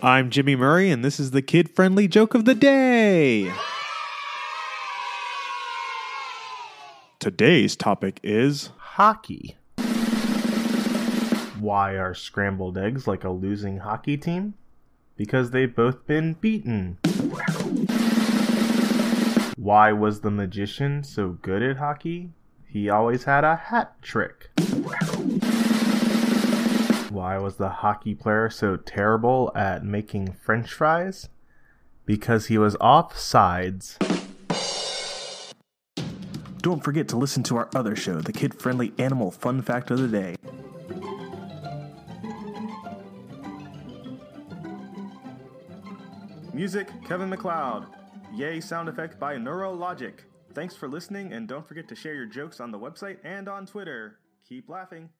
I'm Jimmy Murray, and this is the kid friendly joke of the day. Today's topic is Hockey. Why are scrambled eggs like a losing hockey team? Because they've both been beaten. Why was the magician so good at hockey? He always had a hat trick. Why was the hockey player so terrible at making french fries? Because he was off sides. Don't forget to listen to our other show, the kid friendly animal fun fact of the day. Music Kevin MacLeod. Yay sound effect by Neurologic. Thanks for listening and don't forget to share your jokes on the website and on Twitter. Keep laughing.